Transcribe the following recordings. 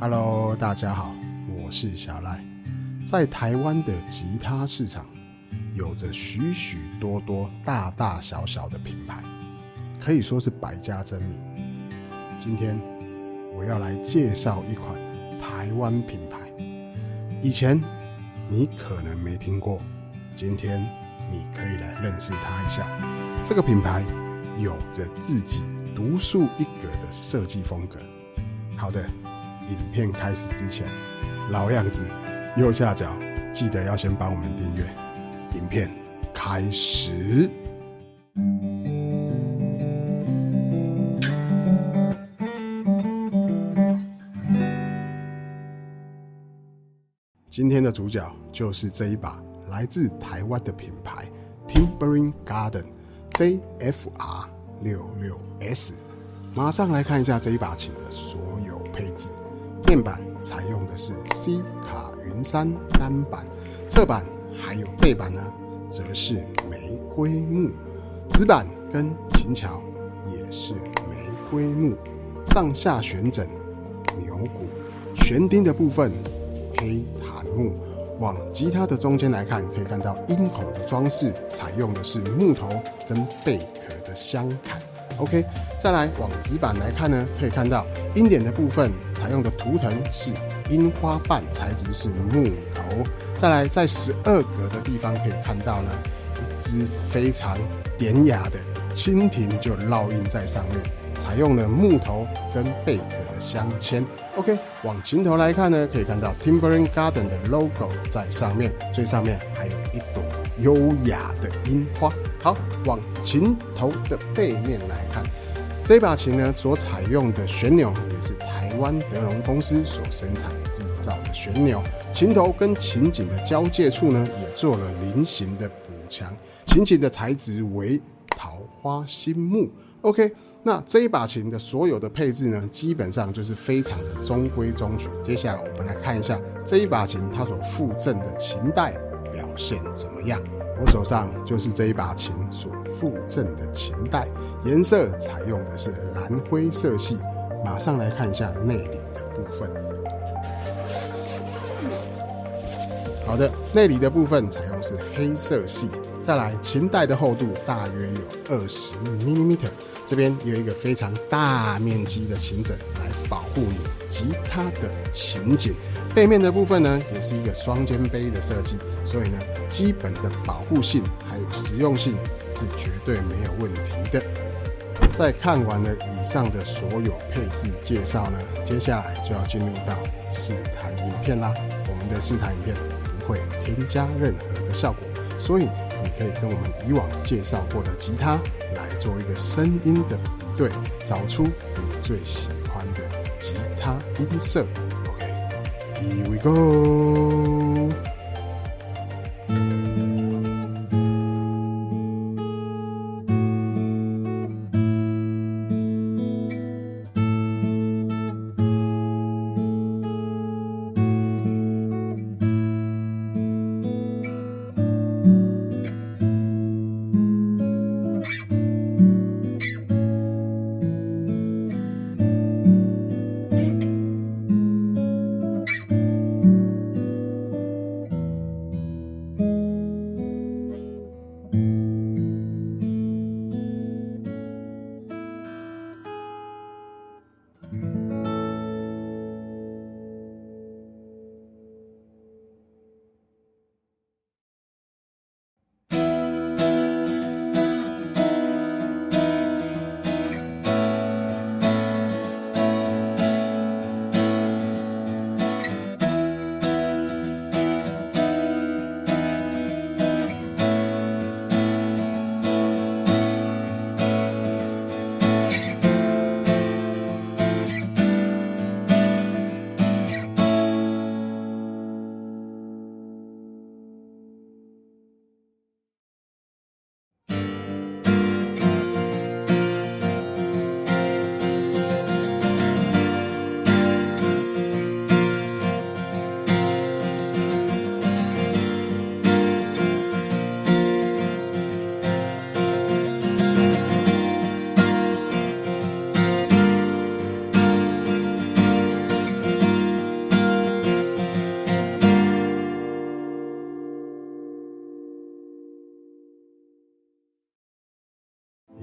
Hello，大家好，我是小赖。在台湾的吉他市场，有着许许多多大大小小的品牌，可以说是百家争鸣。今天我要来介绍一款台湾品牌，以前你可能没听过，今天你可以来认识它一下。这个品牌有着自己独树一格的设计风格。好的，影片开始之前，老样子，右下角记得要先帮我们订阅。影片开始。今天的主角就是这一把来自台湾的品牌 Timbering Garden ZFR 六六 S。马上来看一下这一把琴的所有配置。面板采用的是 C 卡云杉单板，侧板还有背板呢，则是玫瑰木。指板跟琴桥也是玫瑰木。上下旋枕、牛骨、旋钉的部分黑檀木。往吉他的中间来看，可以看到音孔的装饰采用的是木头跟贝壳的镶坎。OK，再来往纸板来看呢，可以看到音点的部分采用的图腾是樱花瓣，材质是木头。再来在十二格的地方可以看到呢，一只非常典雅的蜻蜓就烙印在上面，采用了木头跟贝壳的镶嵌。OK，往琴头来看呢，可以看到 Timbering Garden 的 logo 在上面，最上面还有一朵优雅的樱花。好，往琴头的背面来看，这把琴呢所采用的旋钮也是台湾德隆公司所生产制造的旋钮。琴头跟琴颈的交界处呢，也做了菱形的补强。琴颈的材质为桃花心木。OK，那这一把琴的所有的配置呢，基本上就是非常的中规中矩。接下来我们来看一下这一把琴它所附赠的琴带表现怎么样。我手上就是这一把琴所附赠的琴带，颜色采用的是蓝灰色系。马上来看一下内里的部分。好的，内里的部分采用是黑色系。再来，琴带的厚度大约有二十 mm，这边有一个非常大面积的琴枕来保护你吉他的琴颈。背面的部分呢，也是一个双肩背的设计，所以呢，基本的保护性还有实用性是绝对没有问题的。在看完了以上的所有配置介绍呢，接下来就要进入到试弹影片啦。我们的试弹影片不会添加任何的效果，所以你可以跟我们以往介绍过的吉他来做一个声音的比对，找出你最喜欢的吉他音色。OK，Here we go.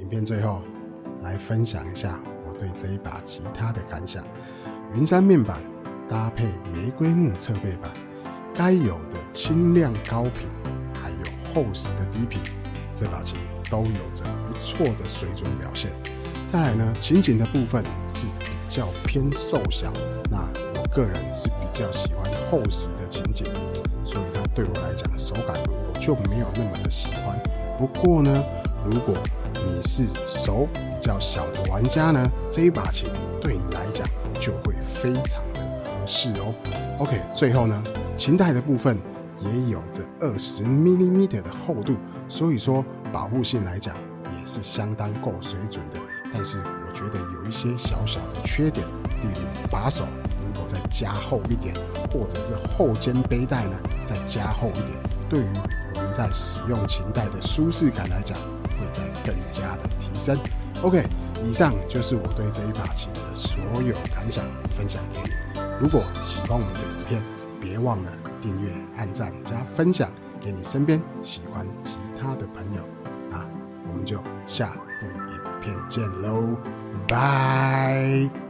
影片最后来分享一下我对这一把吉他的感想。云杉面板搭配玫瑰木侧背板，该有的轻量高频，还有厚实的低频，这把琴都有着不错的水准表现。再来呢，琴颈的部分是比较偏瘦小，那我个人是比较喜欢厚实的琴颈，所以它对我来讲手感我就没有那么的喜欢。不过呢，如果你是手比较小的玩家呢，这一把琴对你来讲就会非常的合适哦。OK，最后呢，琴带的部分也有着二十 mm 的厚度，所以说保护性来讲也是相当够水准的。但是我觉得有一些小小的缺点，例如把手如果再加厚一点，或者是后肩背带呢再加厚一点，对于我们在使用琴带的舒适感来讲，更加的提升。OK，以上就是我对这一把琴的所有感想，分享给你。如果喜欢我们的影片，别忘了订阅、按赞、加分享给你身边喜欢吉他的朋友。那我们就下部影。片见喽，拜。